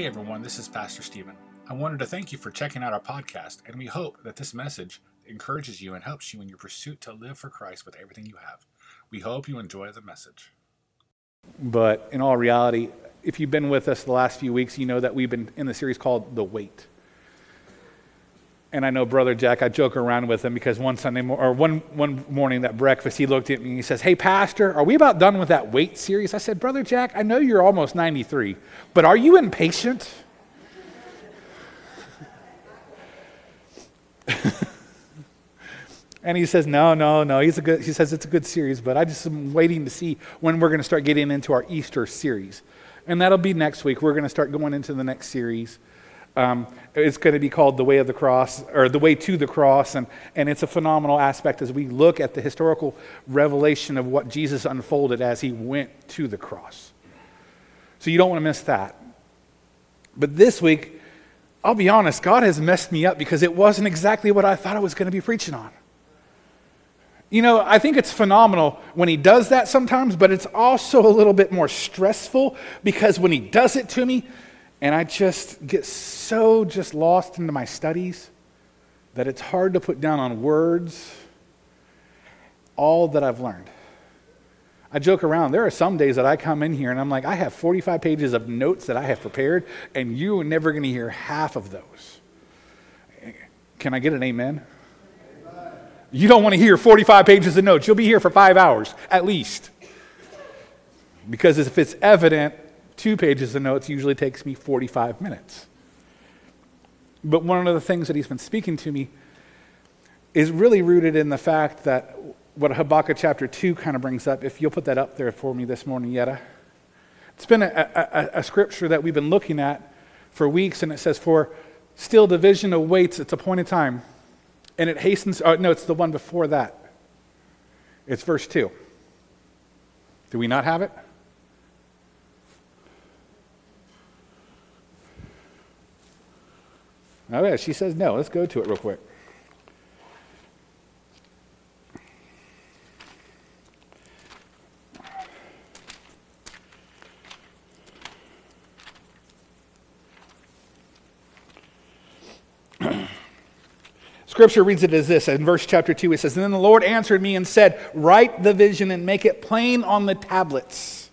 Hey everyone, this is Pastor Stephen. I wanted to thank you for checking out our podcast, and we hope that this message encourages you and helps you in your pursuit to live for Christ with everything you have. We hope you enjoy the message. But in all reality, if you've been with us the last few weeks, you know that we've been in the series called The Wait. And I know Brother Jack, I joke around with him because one Sunday mo- or one, one morning at breakfast, he looked at me and he says, Hey, Pastor, are we about done with that wait series? I said, Brother Jack, I know you're almost 93, but are you impatient? and he says, No, no, no. He's a good, he says it's a good series, but I just am waiting to see when we're going to start getting into our Easter series. And that'll be next week. We're going to start going into the next series. Um, it's going to be called The Way of the Cross, or The Way to the Cross, and, and it's a phenomenal aspect as we look at the historical revelation of what Jesus unfolded as he went to the cross. So you don't want to miss that. But this week, I'll be honest, God has messed me up because it wasn't exactly what I thought I was going to be preaching on. You know, I think it's phenomenal when he does that sometimes, but it's also a little bit more stressful because when he does it to me, and I just get so just lost into my studies that it's hard to put down on words all that I've learned. I joke around. There are some days that I come in here and I'm like, I have 45 pages of notes that I have prepared, and you are never going to hear half of those. Can I get an amen? You don't want to hear 45 pages of notes. You'll be here for five hours at least. Because if it's evident, two pages of notes usually takes me 45 minutes. But one of the things that he's been speaking to me is really rooted in the fact that what Habakkuk chapter 2 kind of brings up, if you'll put that up there for me this morning, Yetta. It's been a, a, a scripture that we've been looking at for weeks, and it says, For still the division awaits its appointed time and it hastens, oh, no, it's the one before that. It's verse 2. Do we not have it? Oh, yeah, she says no. Let's go to it real quick. Scripture reads it as this in verse chapter 2. It says, And then the Lord answered me and said, Write the vision and make it plain on the tablets,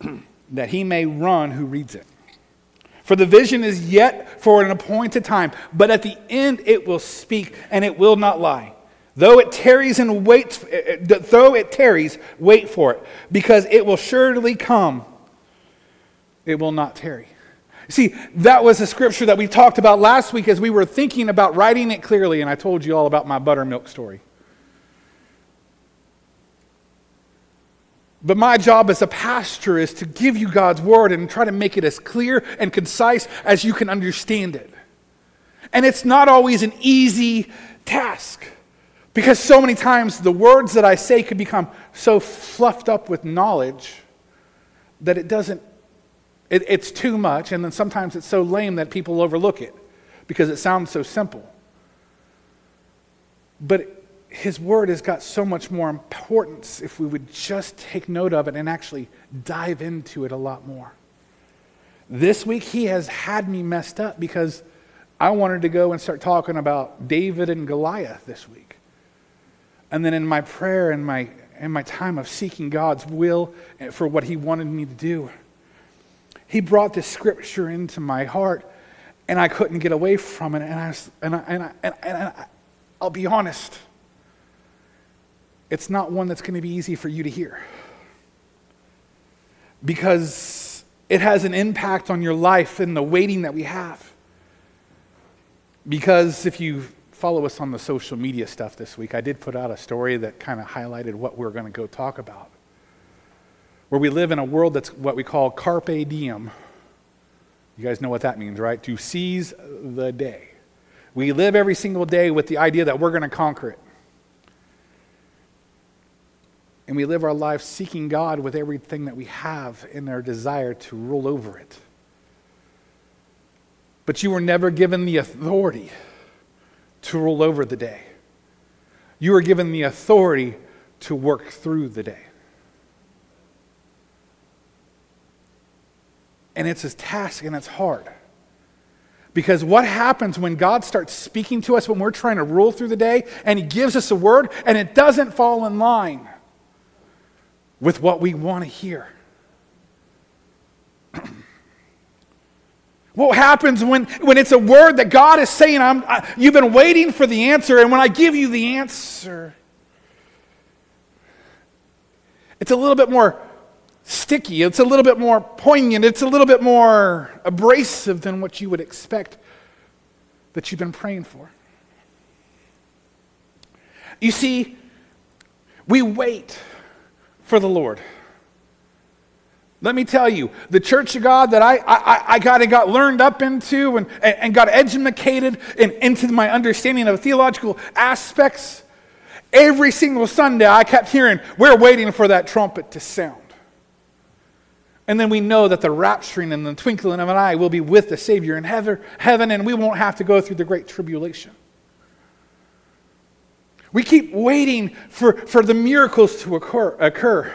that he may run who reads it. For the vision is yet for an appointed time, but at the end it will speak and it will not lie. Though it tarries and waits, eh, eh, though it tarries, wait for it, because it will surely come. It will not tarry. See, that was a scripture that we talked about last week as we were thinking about writing it clearly, and I told you all about my buttermilk story. But my job as a pastor is to give you God's word and try to make it as clear and concise as you can understand it. And it's not always an easy task because so many times the words that I say could become so fluffed up with knowledge that it doesn't it, it's too much, and then sometimes it's so lame that people overlook it because it sounds so simple. But his word has got so much more importance if we would just take note of it and actually dive into it a lot more. This week, he has had me messed up because I wanted to go and start talking about David and Goliath this week. And then in my prayer and my, in my time of seeking God's will for what he wanted me to do, he brought this scripture into my heart, and I couldn't get away from it. And, I, and, I, and, I, and, and I, I'll be honest, it's not one that's going to be easy for you to hear. Because it has an impact on your life and the waiting that we have. Because if you follow us on the social media stuff this week, I did put out a story that kind of highlighted what we're going to go talk about where we live in a world that's what we call carpe diem. You guys know what that means, right? To seize the day. We live every single day with the idea that we're going to conquer it. And we live our lives seeking God with everything that we have in our desire to rule over it. But you were never given the authority to rule over the day. You were given the authority to work through the day. And it's a task and it's hard. Because what happens when God starts speaking to us when we're trying to rule through the day and He gives us a word and it doesn't fall in line with what we want to hear? what happens when, when it's a word that God is saying, I'm, I, You've been waiting for the answer, and when I give you the answer, it's a little bit more sticky, it's a little bit more poignant, it's a little bit more abrasive than what you would expect that you've been praying for. You see, we wait for the Lord. Let me tell you, the church of God that I, I, I got and got learned up into and, and got educated in, into my understanding of theological aspects, every single Sunday I kept hearing, we're waiting for that trumpet to sound. And then we know that the rapturing and the twinkling of an eye will be with the Savior in heaven, and we won't have to go through the great tribulation. We keep waiting for, for the miracles to occur, occur.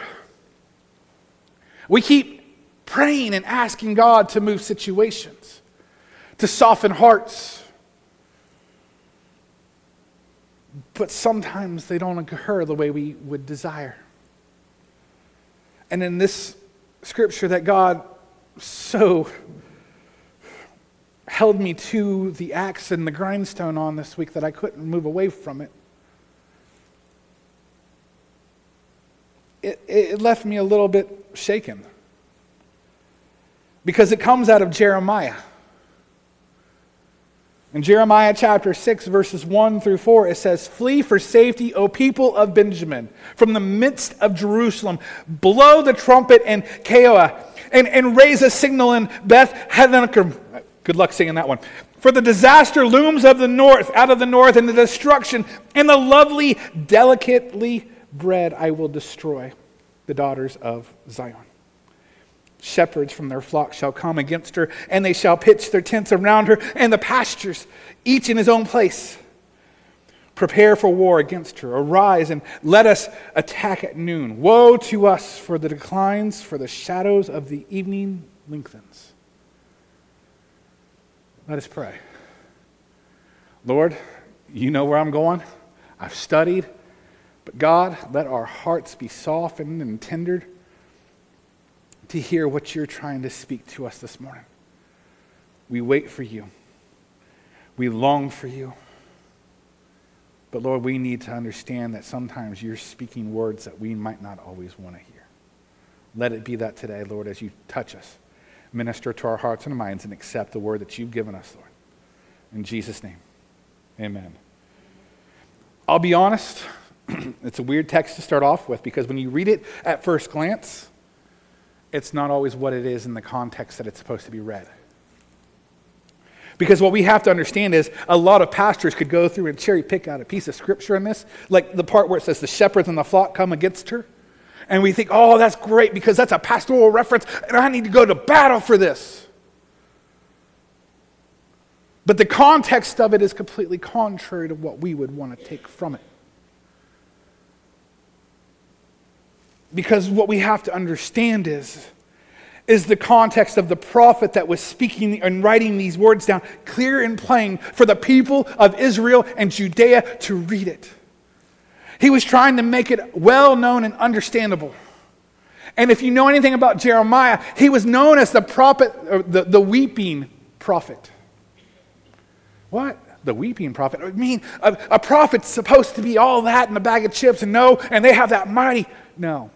We keep praying and asking God to move situations, to soften hearts. But sometimes they don't occur the way we would desire. And in this scripture that God so held me to the axe and the grindstone on this week that I couldn't move away from it. It, it left me a little bit shaken because it comes out of Jeremiah. In Jeremiah chapter 6, verses 1 through 4, it says, Flee for safety, O people of Benjamin, from the midst of Jerusalem. Blow the trumpet in Keilah, and, and raise a signal in Beth Hadanekum. Good luck singing that one. For the disaster looms of the north, out of the north, and the destruction, and the lovely, delicately bred I will destroy the daughters of Zion. Shepherds from their flock shall come against her, and they shall pitch their tents around her, and the pastures, each in his own place. Prepare for war against her. Arise and let us attack at noon. Woe to us for the declines, for the shadows of the evening lengthens. Let us pray. Lord, you know where I'm going. I've studied. But God, let our hearts be softened and tendered to hear what you're trying to speak to us this morning. We wait for you. We long for you. But Lord, we need to understand that sometimes you're speaking words that we might not always want to hear. Let it be that today, Lord, as you touch us. Minister to our hearts and minds and accept the word that you've given us, Lord. In Jesus' name, amen. I'll be honest, it's a weird text to start off with because when you read it at first glance, it's not always what it is in the context that it's supposed to be read. Because what we have to understand is a lot of pastors could go through and cherry pick out a piece of scripture in this, like the part where it says the shepherds and the flock come against her. And we think, oh, that's great because that's a pastoral reference and I need to go to battle for this. But the context of it is completely contrary to what we would want to take from it. Because what we have to understand is, is the context of the prophet that was speaking and writing these words down, clear and plain for the people of Israel and Judea to read it. He was trying to make it well known and understandable. And if you know anything about Jeremiah, he was known as the prophet, uh, the, the weeping prophet. What? The weeping prophet? I mean, a, a prophet's supposed to be all that and a bag of chips and no, and they have that mighty. No.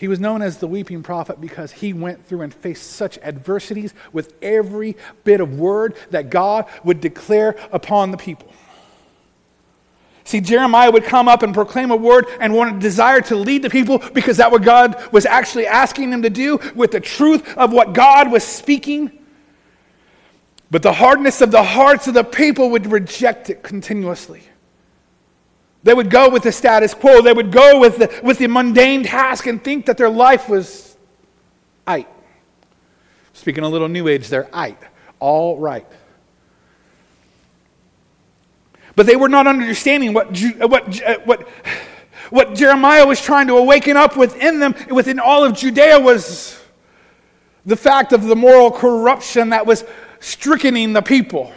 He was known as the weeping prophet because he went through and faced such adversities with every bit of word that God would declare upon the people. See, Jeremiah would come up and proclaim a word and want a desire to lead the people because that what God was actually asking them to do with the truth of what God was speaking. But the hardness of the hearts of the people would reject it continuously. They would go with the status quo. They would go with the, with the mundane task and think that their life was right. Speaking a little new age there, right. All right. But they were not understanding what, uh, what, uh, what, what Jeremiah was trying to awaken up within them, within all of Judea, was the fact of the moral corruption that was stricken the people,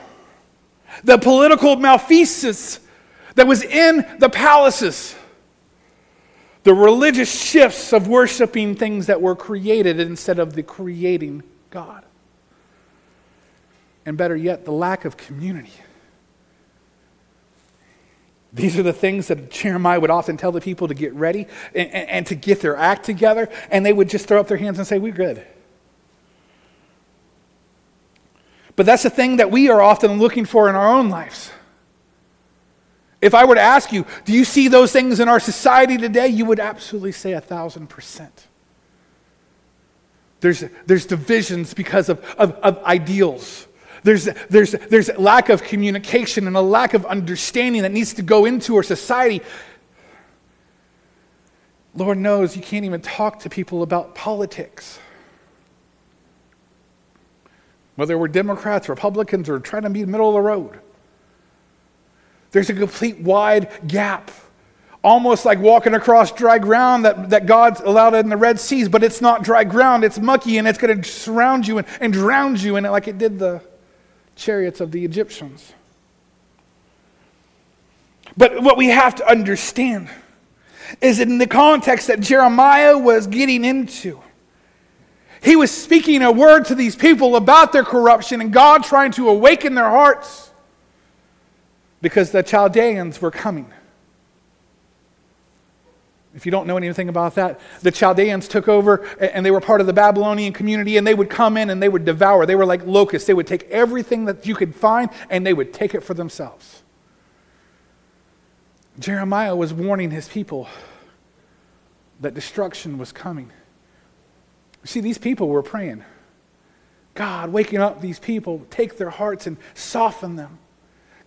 the political malfeasance that was in the palaces, the religious shifts of worshiping things that were created instead of the creating God. And better yet, the lack of community. These are the things that Jeremiah would often tell the people to get ready and, and, and, to get their act together, and they would just throw up their hands and say, We're good. But that's the thing that we are often looking for in our own lives. If I were to ask you, do you see those things in our society today? You would absolutely say a thousand percent. There's, there's divisions because of, of, of ideals. There's, there's, there's lack of communication and a lack of understanding that needs to go into our society. Lord knows you can't even talk to people about politics. Whether we're Democrats, Republicans, or trying to be middle of the road. There's a complete wide gap. Almost like walking across dry ground that, that God's allowed in the Red Seas, but it's not dry ground, it's mucky, and it's going to surround you and, and drown you in it like it did the chariots of the Egyptians. But what we have to understand is in the context that Jeremiah was getting into. He was speaking a word to these people about their corruption and God trying to awaken their hearts because the Chaldeans were coming. If you don't know anything about that, the Chaldeans took over and they were part of the Babylonian community and they would come in and they would devour. They were like locusts. They would take everything that you could find and they would take it for themselves. Jeremiah was warning his people that destruction was coming. See, these people were praying. God, waking up these people, take their hearts and soften them.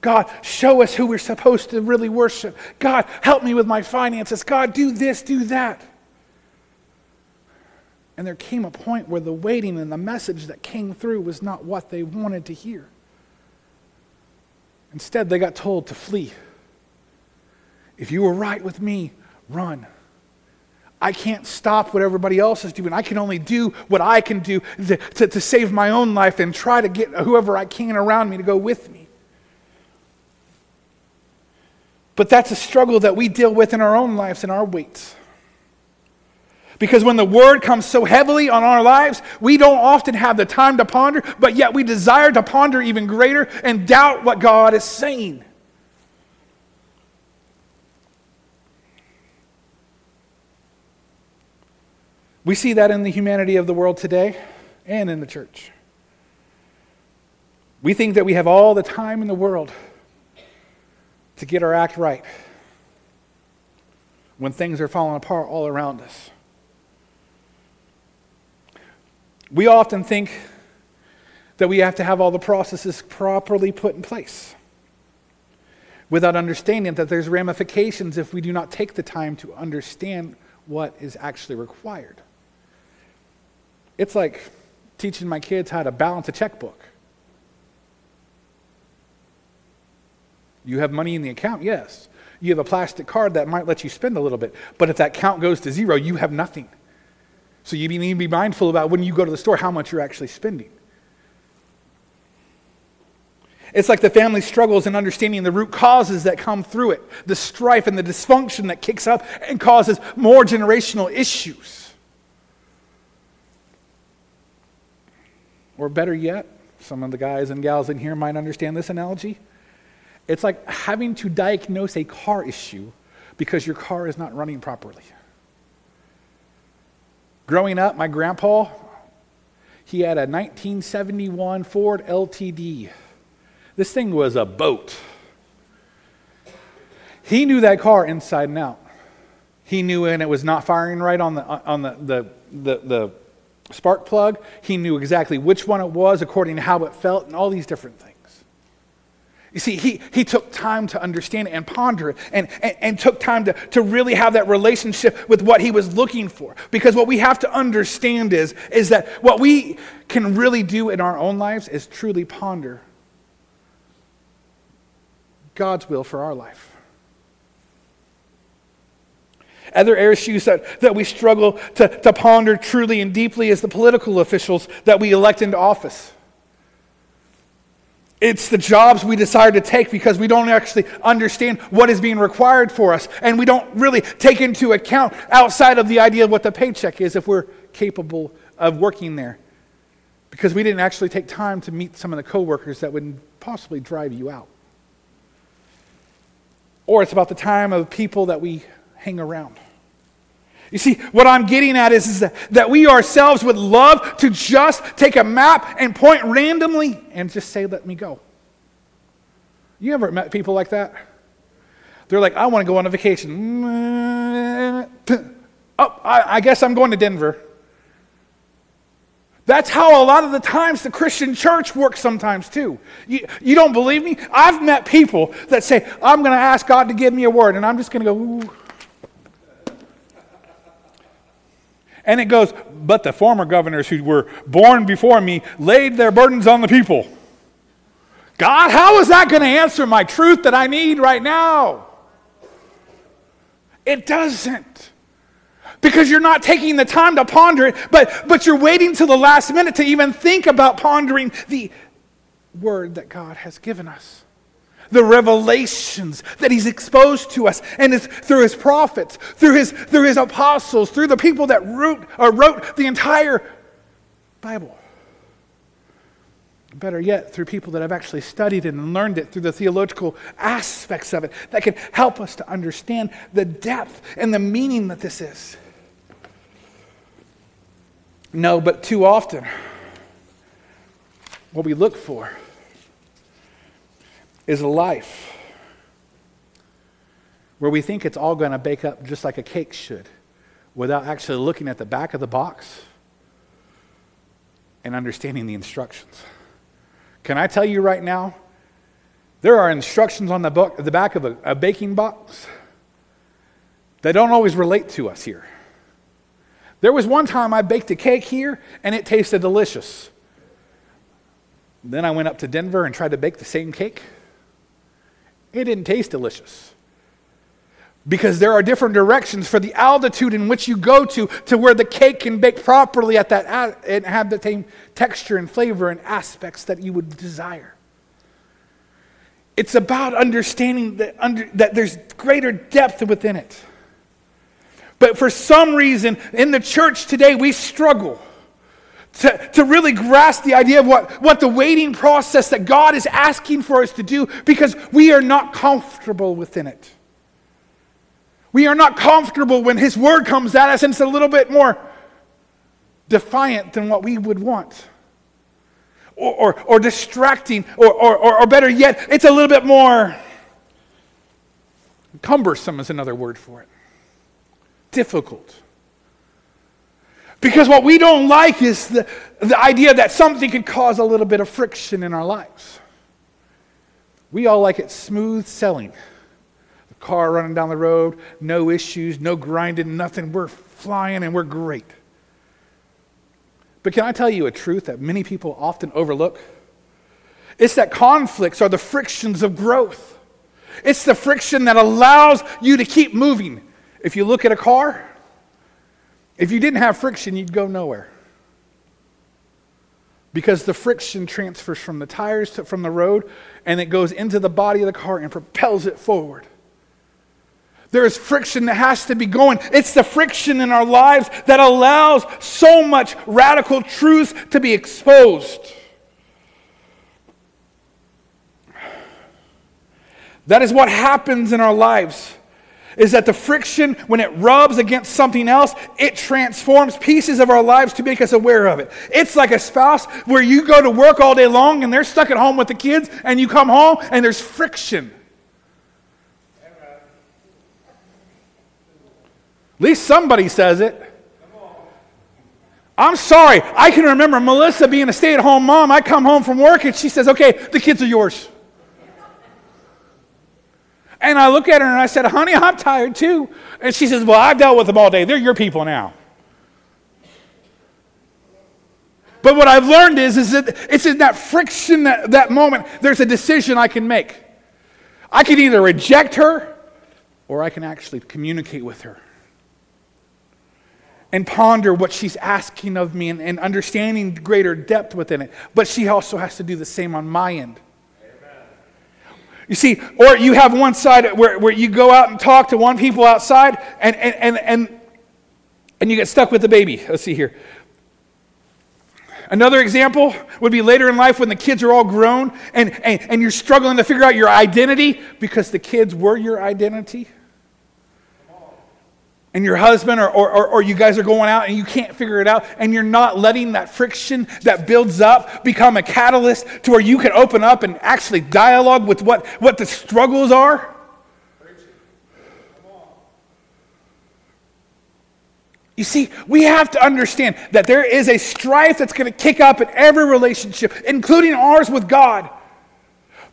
God, show us who we're supposed to really worship. God, help me with my finances. God, do this, do that. And there came a point where the waiting and the message that came through was not what they wanted to hear. Instead, they got told to flee. If you were right with me, run. I can't stop what everybody else is doing. I can only do what I can do to, to, to save my own life and try to get whoever I can around me to go with me. But that's a struggle that we deal with in our own lives and our weights. Because when the word comes so heavily on our lives, we don't often have the time to ponder, but yet we desire to ponder even greater and doubt what God is saying. We see that in the humanity of the world today and in the church. We think that we have all the time in the world to get our act right when things are falling apart all around us. We often think that we have to have all the processes properly put in place without understanding that there's ramifications if we do not take the time to understand what is actually required. It's like teaching my kids how to balance a checkbook. You have money in the account, yes. You have a plastic card that might let you spend a little bit. But if that count goes to zero, you have nothing. So you need to be mindful about when you go to the store how much you're actually spending. It's like the family struggles in understanding the root causes that come through it, the strife and the dysfunction that kicks up and causes more generational issues. Or better yet, some of the guys and gals in here might understand this analogy. It's like having to diagnose a car issue because your car is not running properly. Growing up, my grandpa, he had a 1971 Ford LTD. This thing was a boat. He knew that car inside and out. He knew when it was not firing right on the, on the, the, the, the spark plug. He knew exactly which one it was according to how it felt and all these different things. You see, he, he took time to understand it and ponder it and, and, and, took time to, to really have that relationship with what he was looking for. Because what we have to understand is, is that what we can really do in our own lives is truly ponder God's will for our life. Other issues that, that we struggle to, to ponder truly and deeply is the political officials that we elect into office. It's the jobs we decide to take because we don't actually understand what is being required for us. And we don't really take into account outside of the idea of what the paycheck is if we're capable of working there. Because we didn't actually take time to meet some of the coworkers that would possibly drive you out. Or it's about the time of people that we hang around. You see, what I'm getting at is, is that, that we ourselves would love to just take a map and point randomly and just say, let me go. You ever met people like that? They're like, I want to go on a vacation. Oh, I, I guess I'm going to Denver. That's how a lot of the times the Christian church works sometimes too. You, you don't believe me? I've met people that say, I'm going to ask God to give me a word, and I'm just going to go, Ooh. And it goes, but the former governors who were born before me laid their burdens on the people. God, how is that going to answer my truth that I need right now? It doesn't. Because you're not taking the time to ponder it, but, but you're waiting till the last minute to even think about pondering the word that God has given us the revelations that he's exposed to us and through his prophets through his through his apostles through the people that wrote, or wrote the entire bible. Better yet through people that have actually studied it and learned it through the theological aspects of it that can help us to understand the depth and the meaning that this is. No but too often what we look for is a life where we think it's all going to bake up just like a cake should without actually looking at the back of the box and understanding the instructions. Can I tell you right now? There are instructions on the, book, the back of a, a baking box that don't always relate to us here. There was one time I baked a cake here and it tasted delicious. Then I went up to Denver and tried to bake the same cake it didn't taste delicious. Because there are different directions for the altitude in which you go to, to where the cake can bake properly at that and have the same texture and flavor and aspects that you would desire. It's about understanding that, under, that there's greater depth within it. But for some reason, in the church today, we struggle to, to really grasp the idea of what, what the waiting process that God is asking for us to do because we are not comfortable within it. We are not comfortable when His Word comes at us and it's a little bit more defiant than what we would want. Or, or, or distracting, or, or, or better yet, it's a little bit more cumbersome, is another word for it. Difficult. Because what we don't like is the, the idea that something could cause a little bit of friction in our lives. We all like it smooth selling. The car running down the road, no issues, no grinding, nothing. We're flying and we're great. But can I tell you a truth that many people often overlook? It's that conflicts are the frictions of growth. It's the friction that allows you to keep moving. If you look at a car, if you didn't have friction, you'd go nowhere. Because the friction transfers from the tires to, from the road and it goes into the body of the car and propels it forward. There is friction that has to be going. It's the friction in our lives that allows so much radical truth to be exposed. That is what happens in our lives is that the friction, when it rubs against something else, it transforms pieces of our lives to make us aware of it. It's like a spouse where you go to work all day long and they're stuck at home with the kids, and you come home and there's friction. At least somebody says it. I'm sorry. I can remember Melissa being a stay at home mom. I come home from work and she says, Okay, the kids are yours. And I look at her and I said, Honey, I'm tired too. And she says, Well, I've dealt with them all day. They're your people now. But what I've learned is, is that it's in that friction, that, that moment, there's a decision I can make. I can either reject her or I can actually communicate with her. and ponder what she's asking of me and, and understanding greater depth within it. But she also has to do the same on my end. You see, or you have one side where, where you go out and talk to one people outside and, and, and, and, and you get stuck with the baby. Let's see here. Another example would be later in life when the kids are all grown and, and, and you're struggling to figure out your identity because the kids were your identity and your husband or, or, or, you guys are going out and you can't figure it out and you're not letting that friction that builds up become a catalyst to where you can open up and actually dialogue with what, what the struggles are you see we have to understand that there is a strife that's going to kick up in every relationship including ours with god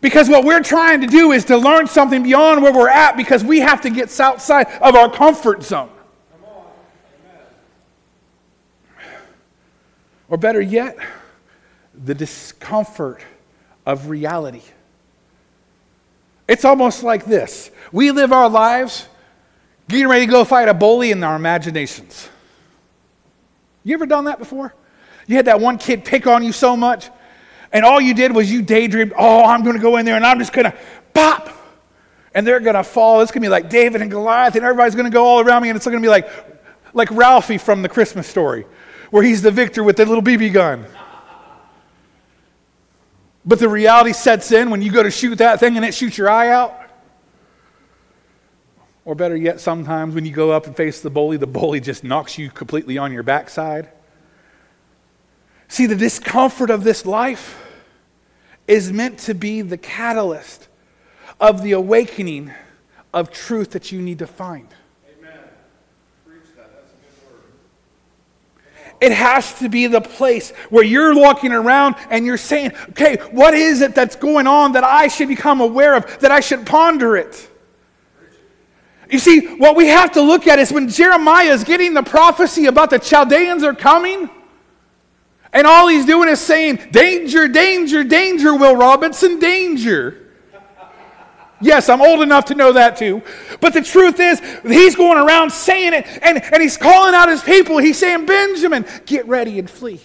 because what we're trying to do is to learn something beyond where we're at because we have to get outside of our comfort zone. Or better yet, the discomfort of reality. It's almost like this we live our lives getting ready to go fight a bully in our imaginations. You ever done that before? You had that one kid pick on you so much and all you did was you daydreamed, oh, I'm going to go in there and I'm just going to pop. And they're going to fall. It's going to be like David and Goliath, and everybody's going to go all around me, and it's going to be like, like Ralphie from the Christmas story, where he's the victor with the little BB gun. But the reality sets in when you go to shoot that thing and it shoots your eye out. Or better yet, sometimes when you go up and face the bully, the bully just knocks you completely on your backside. See, the discomfort of this life is meant to be the catalyst of the awakening of truth that you need to find. It has to be the place where you're walking around and you're saying, okay, what is it that's going on that I should become aware of, that I should ponder it? You see, what we have to look at is when Jeremiah is getting the prophecy about the Chaldeans are coming and all he's doing is saying, Danger, danger, danger, Will Robinson, danger. Yes, I'm old enough to know that too. But the truth is, he's going around saying it, and, and he's calling out his people. He's saying, Benjamin, get ready and flee.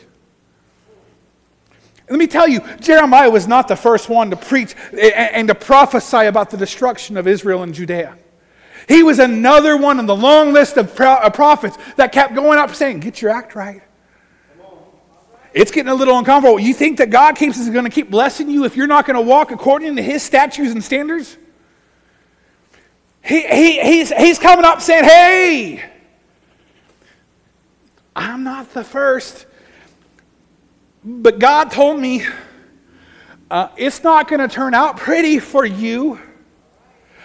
Let me tell you, Jeremiah was not the first one to preach and to prophesy about the destruction of Israel and Judea. He was another one in the long list of prophets that kept going up saying, Get your act right. It's getting a little uncomfortable. You think that God keeps is going to keep blessing you if you're not going to walk according to his statutes and standards? He, he, he's, he's coming up saying, Hey, I'm not the first. But God told me uh, it's not going to turn out pretty for you.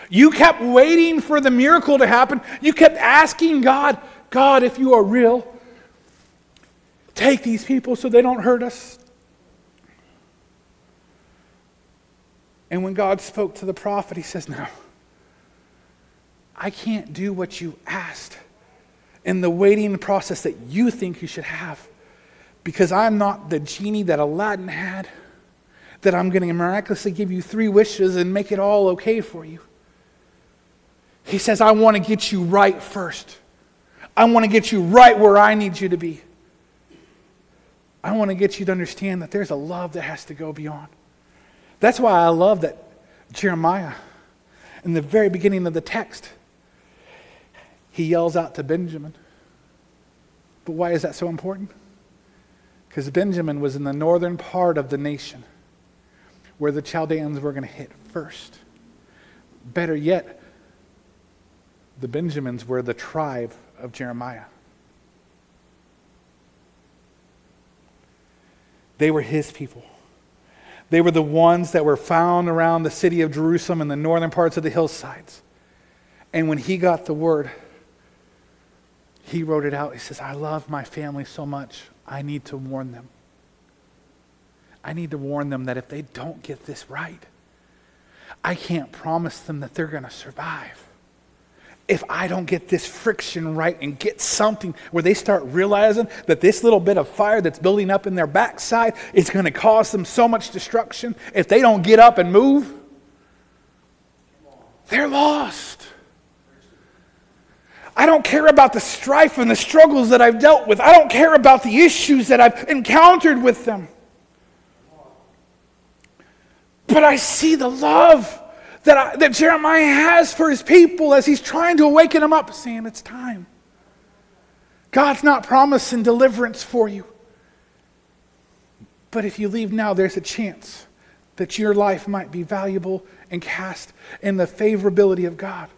You kept waiting for the miracle to happen. You kept asking God, God, if you are real, take these people so they don't hurt us. And when God spoke to the prophet, he says, No, I can't do what you asked in the waiting process that you think you should have because I'm not the genie that Aladdin had, that I'm going to miraculously give you three wishes and make it all okay for you. He says, I want to get you right first. I want to get you right where I need you to be. I want to get you to understand that there's a love that has to go beyond. That's why I love that Jeremiah, in the very beginning of the text, he yells out to Benjamin. But why is that so important? Because Benjamin was in the northern part of the nation where the Chaldeans were going to hit first. Better yet, the Benjamins were the tribe of Jeremiah. They were his people. They were the ones that were found around the city of Jerusalem in the northern parts of the hillsides. And when he got the word, he wrote it out. He says, I love my family so much, I need to warn them. I need to warn them that if they don't get this right, I can't promise them that they're going to survive if I don't get this friction right and get something where they start realizing that this little bit of fire that's building up in their backside is going to cause them so much destruction, if they don't get up and move, they're lost. I don't care about the strife and the struggles that I've dealt with. I don't care about the issues that I've encountered with them. But I see the love that, I, that Jeremiah has for his people as he's trying to awaken them up, saying, It's time. God's not promising deliverance for you. But if you leave now, there's a chance that your life might be valuable and cast in the favorability of God,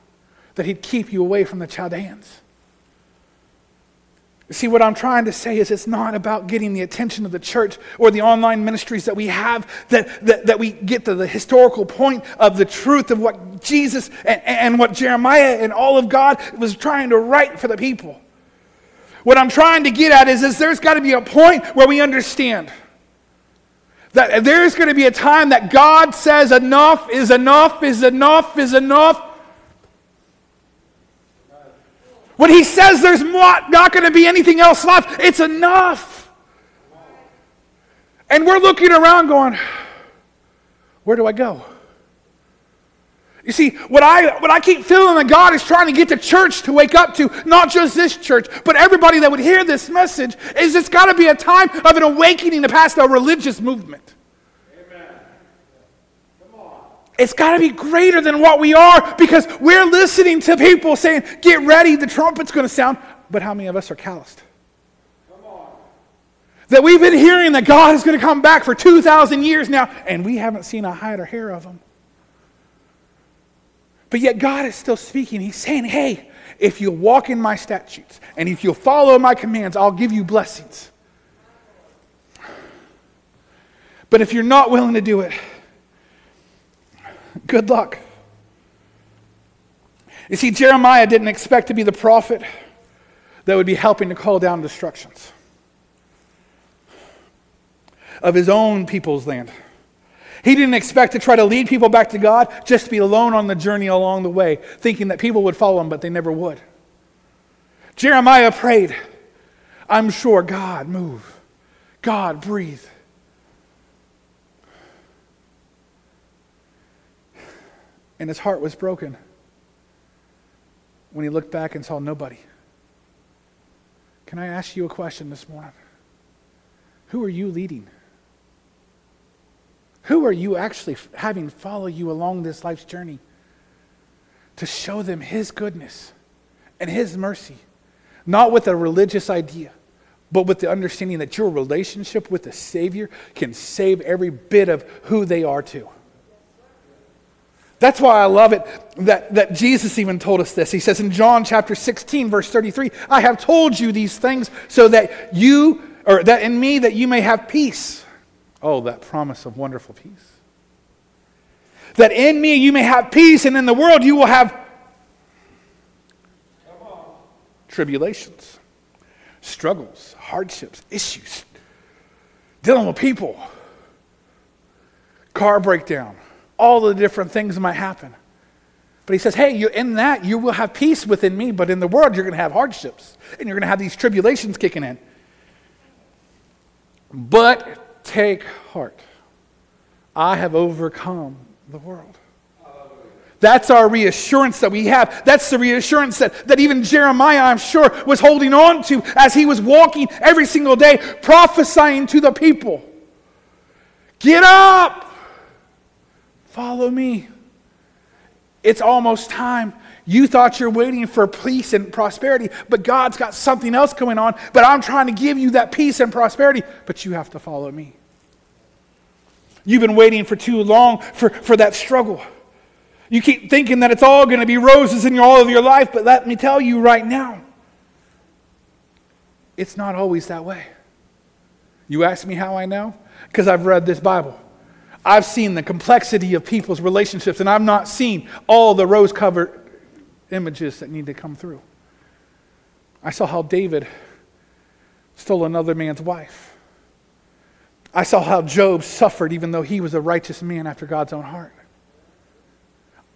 that He'd keep you away from the Chaldeans. See, what I'm trying to say is it's not about getting the attention of the church or the online ministries that we have, that, that, that we get to the historical point of the truth of what Jesus and, and what Jeremiah and all of God was trying to write for the people. What I'm trying to get at is, is there's got to be a point where we understand that there's going to be a time that God says enough is enough is enough is enough When he says there's not, not going to be anything else left, it's enough. And we're looking around going, where do I go? You see, what I, what I keep feeling that God is trying to get the church to wake up to, not just this church, but everybody that would hear this message, is it's got to be a time of an awakening to past a religious movement. It's got to be greater than what we are because we're listening to people saying, Get ready, the trumpet's going to sound. But how many of us are calloused? That we've been hearing that God is going to come back for 2,000 years now, and we haven't seen a hide or hair of him. But yet, God is still speaking. He's saying, Hey, if you walk in my statutes and if you'll follow my commands, I'll give you blessings. But if you're not willing to do it, Good luck. You see, Jeremiah didn't expect to be the prophet that would be helping to call down destructions of his own people's land. He didn't expect to try to lead people back to God, just to be alone on the journey along the way, thinking that people would follow him, but they never would. Jeremiah prayed, I'm sure, God, move. God, breathe. And his heart was broken when he looked back and saw nobody. Can I ask you a question this morning? Who are you leading? Who are you actually having follow you along this life's journey to show them his goodness and his mercy? Not with a religious idea, but with the understanding that your relationship with the Savior can save every bit of who they are too. That's why I love it that, that Jesus even told us this. He says in John chapter 16, verse 33, I have told you these things so that you, or that in me, that you may have peace. Oh, that promise of wonderful peace. That in me you may have peace, and in the world you will have tribulations, struggles, hardships, issues, dealing with people, car breakdown all the different things might happen. But he says, hey, you, in that you will have peace within me, but in the world you're going to have hardships and you're going to have these tribulations kicking in. But take heart. I have overcome the world. That's our reassurance that we have. That's the reassurance that, that even Jeremiah, I'm sure, was holding on to as he was walking every single day, prophesying to the people. Get up! Follow me. It's almost time. You thought you're waiting for peace and prosperity, but God's got something else going on. But I'm trying to give you that peace and prosperity, but you have to follow me. You've been waiting for too long for, for that struggle. You keep thinking that it's all going to be roses in all of your life, but let me tell you right now, it's not always that way. You ask me how I know? Because I've read this Bible. I've seen the complexity of people's relationships, and I've not seen all the rose covered images that need to come through. I saw how David stole another man's wife. I saw how Job suffered even though he was a righteous man after God's own heart.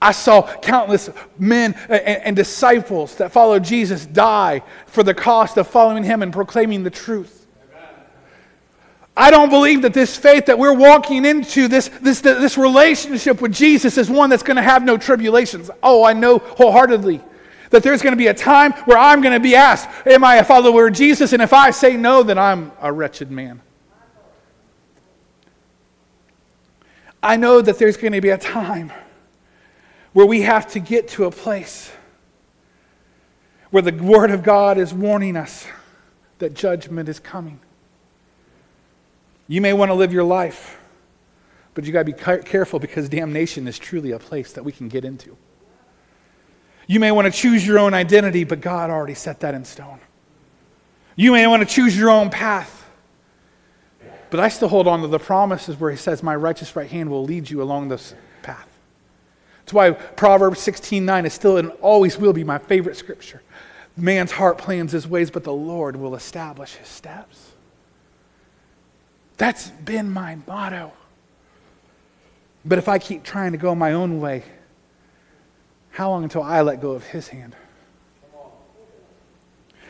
I saw countless men and, disciples that followed Jesus die for the cost of following him and proclaiming the truth. I don't believe that this faith that we're walking into, this, this, this relationship with Jesus, is one that's going to have no tribulations. Oh, I know wholeheartedly That there's going to be a time where I'm going to be asked, Am I a follower of Jesus? And if I say no, then I'm a wretched man. I know that there's going to be a time where we have to get to a place where the Word of God is warning us that judgment is coming. You may want to live your life, but you got to be careful because damnation is truly a place that we can get into. You may want to choose your own identity, but God already set that in stone. You may want to choose your own path, but I still hold on to the promises where He says, My righteous right hand will lead you along this path. That's why Proverbs 16 9 is still and always will be my favorite scripture. Man's heart plans his ways, but the Lord will establish his steps. That's been my motto. But if I keep trying to go my own way, how long until I let go of his hand?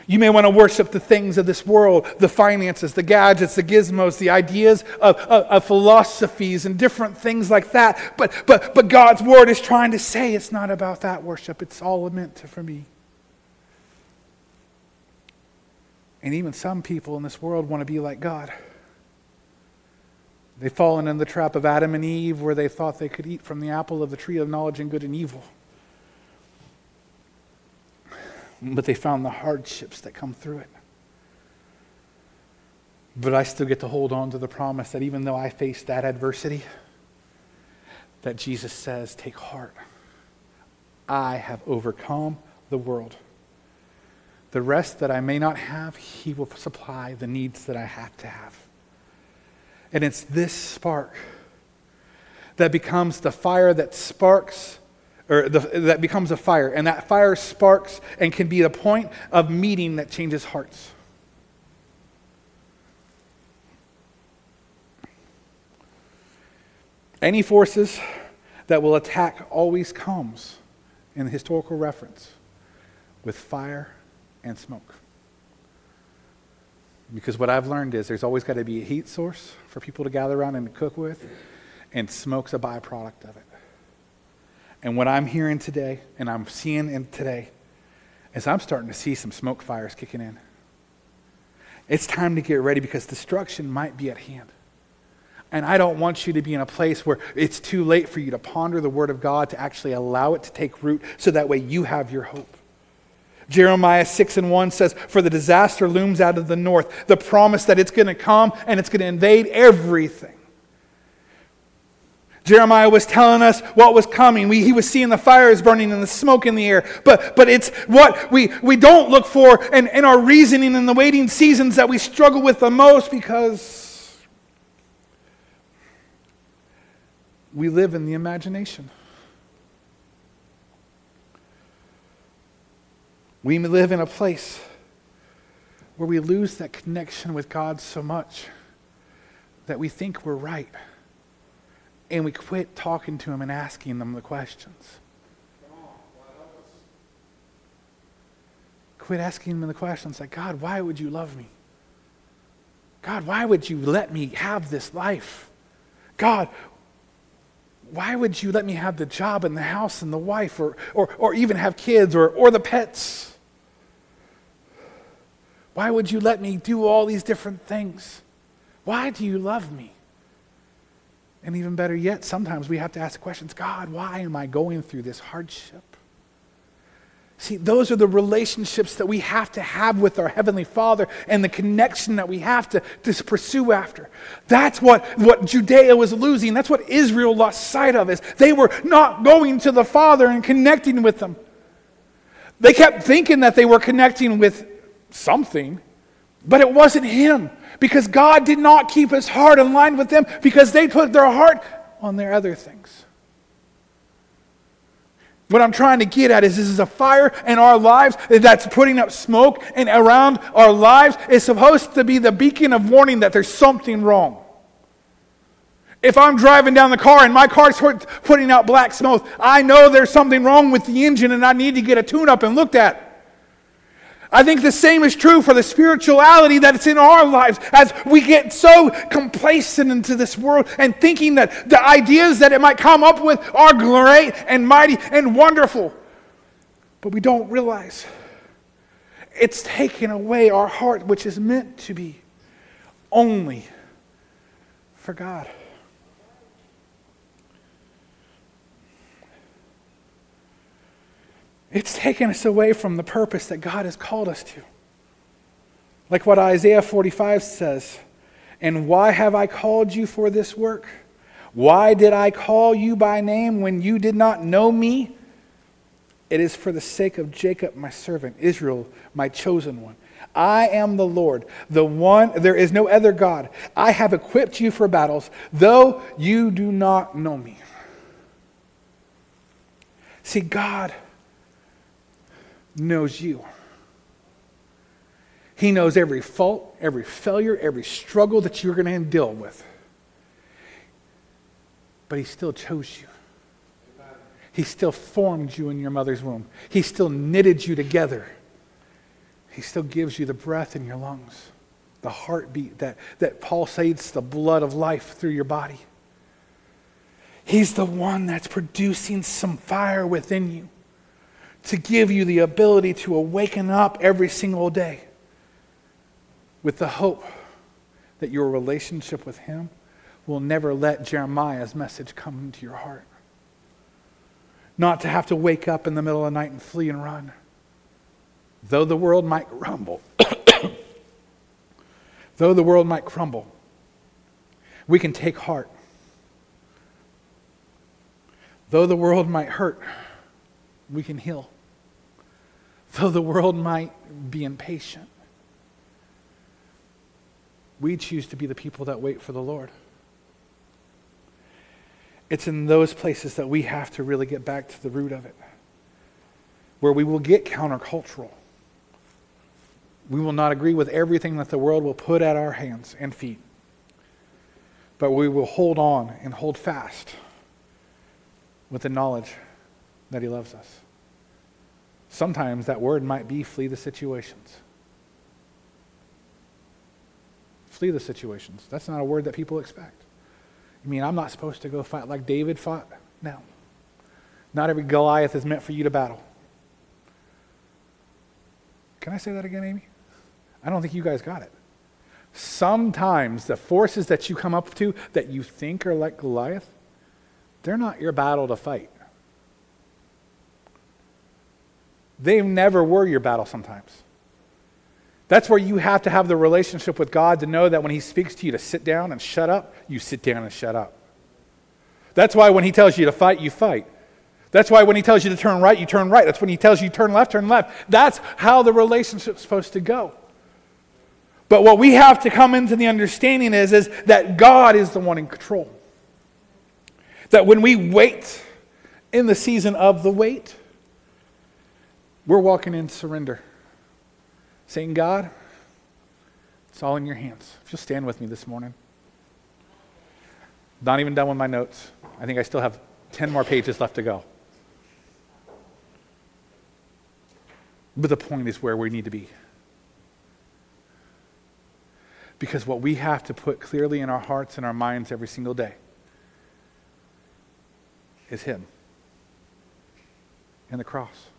You may want to worship the things of this world, the finances, the gadgets, the gizmos, the ideas of, of, of, philosophies and different things like that. But, but, but God's word is trying to say it's not about that worship, it's all meant to, for me. And even some people in this world want to be like God. They've fallen in the trap of Adam and Eve where they thought they could eat from the apple of the tree of knowledge and good and evil. But they found the hardships that come through it. But I still get to hold on to the promise that even though I face that adversity, that Jesus says, Take heart. I have overcome the world. The rest that I may not have, He will supply the needs that I have to have. And it's this spark that becomes the fire that sparks, or the, that becomes a fire. And that fire sparks and can be the point of meeting that changes hearts. Any forces that will attack always comes in the historical reference with fire and smoke. Because what I've learned is there's always got to be a heat source for people to gather around and to cook with, and smoke's a byproduct of it. And what I'm hearing today, and I'm seeing in today, is I'm starting to see some smoke fires kicking in. It's time to get ready because destruction might be at hand. And I don't want you to be in a place where it's too late for you to ponder the Word of God to actually allow it to take root so that way you have your hope. Jeremiah 6 and 1 says, For the disaster looms out of the north, the promise that it's going to come and it's going to invade everything. Jeremiah was telling us what was coming. We, he was seeing the fires burning and the smoke in the air. But, but it's what we, we don't look for in, in our reasoning in the waiting seasons that we struggle with the most because we live in the imagination. We live in a place where we lose that connection with God so much that we think we're right. And we quit talking to Him and asking them the questions. Quit asking Him the questions like, God, why would you love me? God, why would you let me have this life? God, why would you let me have the job and the house and the wife or, or, or even have kids or, or the pets? Why would you let me do all these different things? Why do you love me? And even better yet, sometimes we have to ask questions God, why am I going through this hardship? See, those are the relationships that we have to have with our Heavenly Father and the connection that we have to, to pursue after. That's what, what Judea was losing. That's what Israel lost sight of is they were not going to the Father and connecting with them. They kept thinking that they were connecting with something, but it wasn't Him because God did not keep His heart in line with them because they put their heart on their other things. What I'm trying to get at is this is a fire in our lives that's putting up smoke, and around our lives is supposed to be the beacon of warning that there's something wrong. If I'm driving down the car and my car's putting out black smoke, I know there's something wrong with the engine and I need to get a tune up and looked at. I think the same is true for the spirituality that's in our lives as we get so complacent into this world and thinking that the ideas that it might come up with are great and mighty and wonderful. But we don't realize it's taken away our heart, which is meant to be only for God. It's taken us away from the purpose that God has called us to. Like what Isaiah 45 says And why have I called you for this work? Why did I call you by name when you did not know me? It is for the sake of Jacob, my servant, Israel, my chosen one. I am the Lord, the one, there is no other God. I have equipped you for battles, though you do not know me. See, God knows you. He knows every fault, every failure, every struggle that you're going to deal with. But He still chose you. He still formed you in your mother's womb. He still knitted you together. He still gives you the breath in your lungs, the heartbeat that, that pulsates the blood of life through your body. He's the one that's producing some fire within you to give you the ability to awaken up every single day with the hope that your relationship with Him will never let Jeremiah's message come into your heart. Not to have to wake up in the middle of the night and flee and run. Though the world might crumble, though the world might crumble, we can take heart. Though the world might hurt, we can heal. Though the world might be impatient, we choose to be the people that wait for the Lord. It's in those places that we have to really get back to the root of it, where we will get countercultural. We will not agree with everything that the world will put at our hands and feet, but we will hold on and hold fast with the knowledge that He loves us. Sometimes that word might be flee the situations. Flee the situations. That's not a word that people expect. You mean I'm not supposed to go fight like David fought? No. Not every Goliath is meant for you to battle. Can I say that again, Amy? I don't think you guys got it. Sometimes the forces that you come up to that you think are like Goliath, they're not your battle to fight. They never were your battle sometimes. That's where you have to have the relationship with God to know that when He speaks to you to sit down and shut up, you sit down and shut up. That's why when He tells you to fight, you fight. That's why when He tells you to turn right, you turn right. That's when He tells you turn left, turn left. That's how the relationship's supposed to go. But what we have to come into the understanding is, is that God is the one in control. That when we wait in the season of the wait, we're walking in surrender saying, God, it's all in your hands. If you'll stand with me this morning. Not even done with my notes. I think I still have 10 more pages left to go. But the point is where we need to be. Because what we have to put clearly in our hearts and our minds every single day is Him and the cross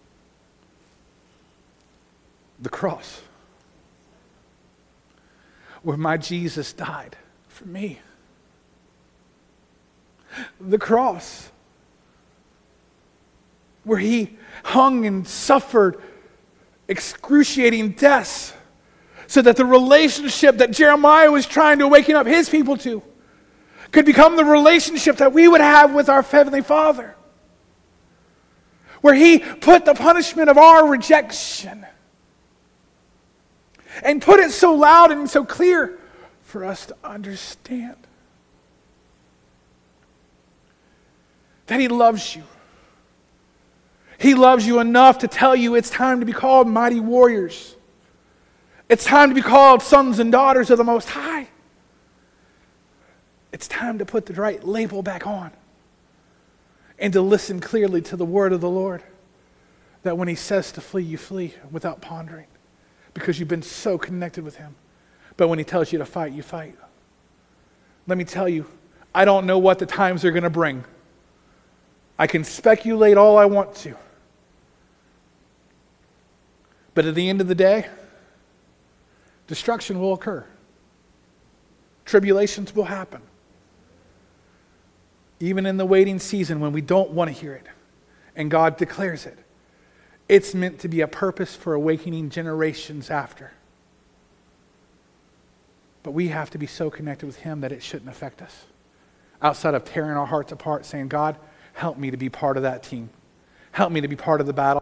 the cross, where my Jesus died for me. The cross, where he hung and suffered excruciating deaths so that the relationship that Jeremiah was trying to awaken up his people to could become the relationship that we would have with our Heavenly Father. Where He put the punishment of our rejection and put it so loud and so clear for us to understand that He loves you. He loves you enough to tell you it's time to be called mighty warriors. It's time to be called sons and daughters of the Most High. It's time to put the right label back on and to listen clearly to the word of the Lord. That when He says to flee, you flee without pondering because you've been so connected with Him. But when He tells you to fight, you fight. Let me tell you, I don't know what the times are going to bring. I can speculate all I want to. But at the end of the day, destruction will occur, tribulations will happen. Even in the waiting season when we don't want to hear it, and God declares it, it's meant to be a purpose for awakening generations after. But we have to be so connected with Him that it shouldn't affect us. Outside of tearing our hearts apart, saying, God, help me to be part of that team. Help me to be part of the battle.